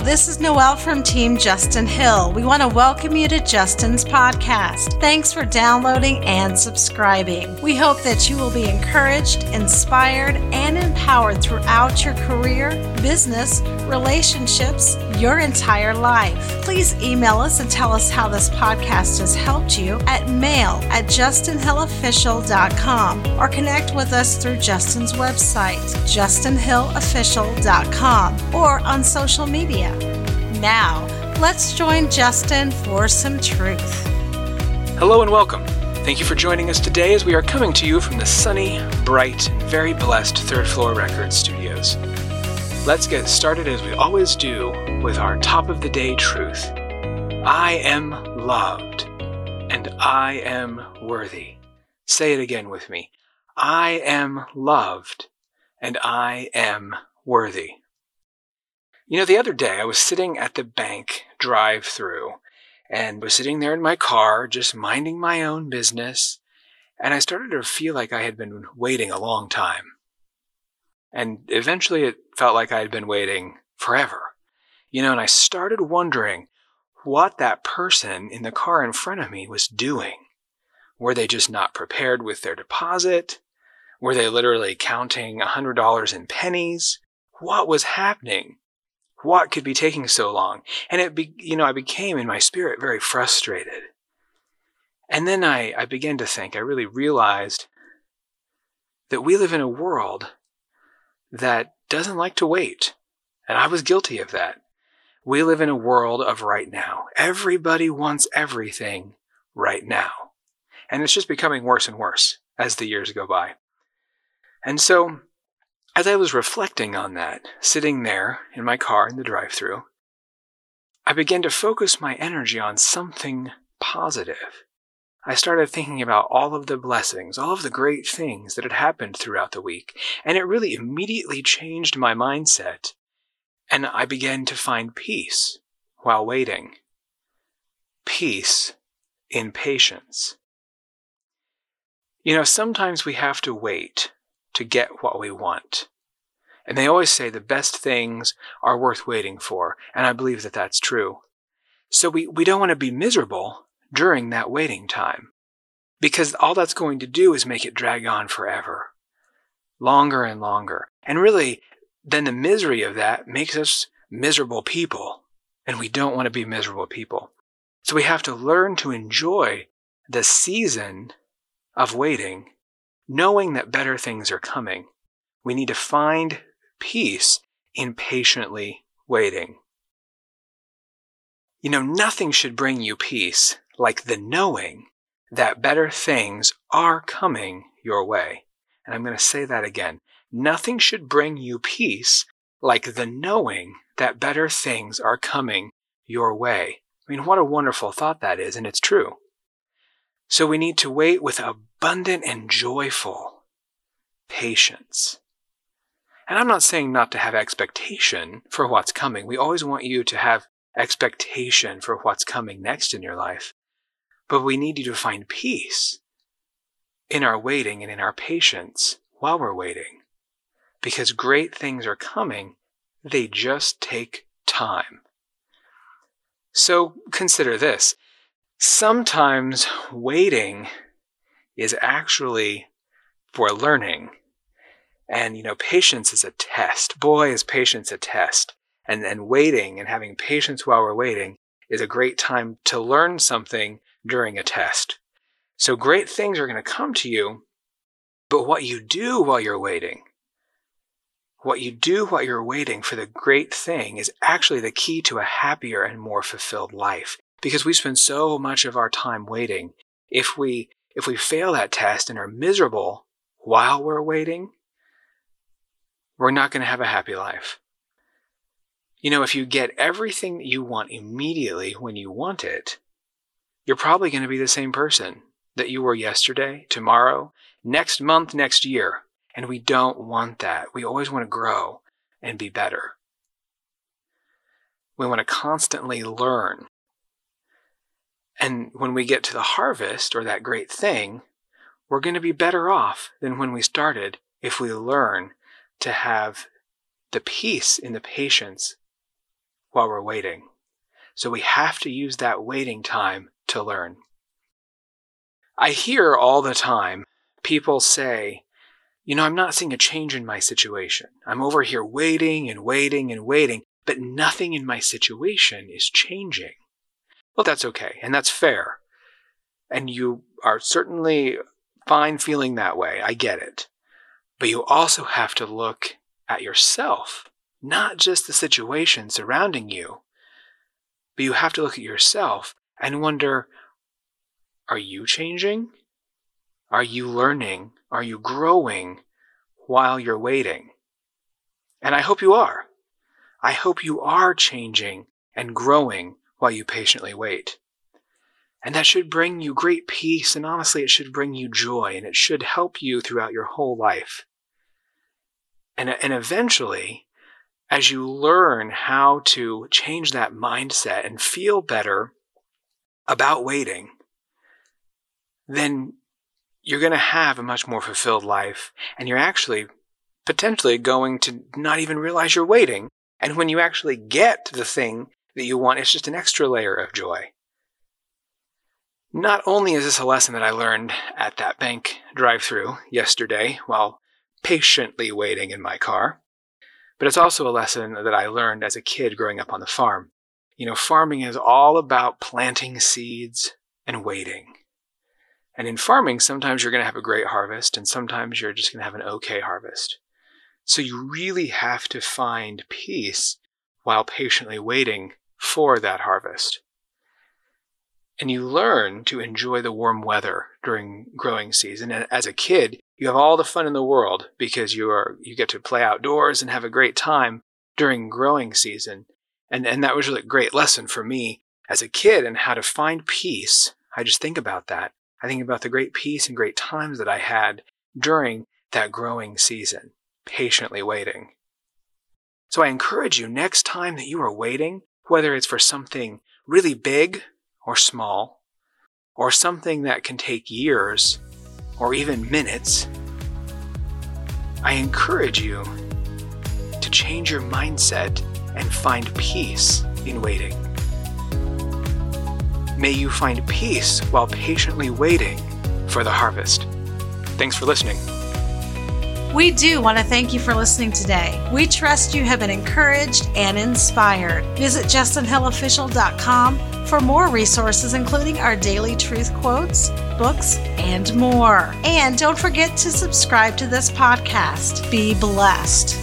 This is Noelle from Team Justin Hill. We want to welcome you to Justin's podcast. Thanks for downloading and subscribing. We hope that you will be encouraged, inspired, and empowered throughout your career, business, relationships, your entire life. Please email us and tell us how this podcast has helped you at mail at justinhillofficial.com or connect with us through Justin's website, justinhillofficial.com, or on social media. Now, let's join Justin for some truth. Hello and welcome. Thank you for joining us today as we are coming to you from the sunny, bright, and very blessed Third Floor Records studios. Let's get started as we always do with our top of the day truth. I am loved and I am worthy. Say it again with me. I am loved and I am worthy. You know, the other day I was sitting at the bank drive through and was sitting there in my car just minding my own business and I started to feel like I had been waiting a long time. And eventually it felt like I had been waiting forever. You know, and I started wondering what that person in the car in front of me was doing. Were they just not prepared with their deposit? Were they literally counting a $100 in pennies? What was happening? What could be taking so long? And it, be, you know, I became in my spirit very frustrated. And then I, I began to think, I really realized that we live in a world that doesn't like to wait. And I was guilty of that. We live in a world of right now. Everybody wants everything right now. And it's just becoming worse and worse as the years go by. And so, as I was reflecting on that, sitting there in my car in the drive through, I began to focus my energy on something positive. I started thinking about all of the blessings, all of the great things that had happened throughout the week, and it really immediately changed my mindset. And I began to find peace while waiting. Peace in patience. You know, sometimes we have to wait to get what we want. And they always say the best things are worth waiting for, and I believe that that's true. So we, we don't want to be miserable during that waiting time. Because all that's going to do is make it drag on forever. Longer and longer. And really, then the misery of that makes us miserable people. And we don't want to be miserable people. So we have to learn to enjoy the season of waiting, knowing that better things are coming. We need to find peace in patiently waiting. You know, nothing should bring you peace like the knowing that better things are coming your way. And I'm going to say that again. Nothing should bring you peace like the knowing that better things are coming your way. I mean, what a wonderful thought that is, and it's true. So we need to wait with abundant and joyful patience. And I'm not saying not to have expectation for what's coming. We always want you to have expectation for what's coming next in your life. But we need you to find peace in our waiting and in our patience while we're waiting. Because great things are coming, they just take time. So consider this. Sometimes waiting is actually for learning. And, you know, patience is a test. Boy, is patience a test. And, and waiting and having patience while we're waiting is a great time to learn something during a test. So great things are going to come to you, but what you do while you're waiting, what you do while you're waiting for the great thing is actually the key to a happier and more fulfilled life. Because we spend so much of our time waiting. If we, if we fail that test and are miserable while we're waiting, we're not going to have a happy life. You know, if you get everything that you want immediately when you want it, you're probably going to be the same person that you were yesterday, tomorrow, next month, next year. And we don't want that. We always want to grow and be better. We want to constantly learn. And when we get to the harvest or that great thing, we're going to be better off than when we started if we learn to have the peace in the patience while we're waiting. So we have to use that waiting time to learn. I hear all the time people say, you know, I'm not seeing a change in my situation. I'm over here waiting and waiting and waiting, but nothing in my situation is changing. Well, that's okay, and that's fair. And you are certainly fine feeling that way. I get it. But you also have to look at yourself, not just the situation surrounding you, but you have to look at yourself and wonder are you changing? Are you learning? Are you growing while you're waiting? And I hope you are. I hope you are changing and growing while you patiently wait. And that should bring you great peace, and honestly, it should bring you joy, and it should help you throughout your whole life. And, and eventually, as you learn how to change that mindset and feel better about waiting, then you're going to have a much more fulfilled life. And you're actually potentially going to not even realize you're waiting. And when you actually get the thing that you want, it's just an extra layer of joy. Not only is this a lesson that I learned at that bank drive through yesterday while patiently waiting in my car, but it's also a lesson that I learned as a kid growing up on the farm. You know, farming is all about planting seeds and waiting. And in farming, sometimes you're going to have a great harvest, and sometimes you're just going to have an okay harvest. So you really have to find peace while patiently waiting for that harvest. And you learn to enjoy the warm weather during growing season. And as a kid, you have all the fun in the world because you are you get to play outdoors and have a great time during growing season. And and that was really a great lesson for me as a kid and how to find peace. I just think about that I think about the great peace and great times that I had during that growing season, patiently waiting. So I encourage you next time that you are waiting, whether it's for something really big or small, or something that can take years or even minutes, I encourage you to change your mindset and find peace in waiting. May you find peace while patiently waiting for the harvest. Thanks for listening. We do want to thank you for listening today. We trust you have been encouraged and inspired. Visit justinhillofficial.com for more resources, including our daily truth quotes, books, and more. And don't forget to subscribe to this podcast. Be blessed.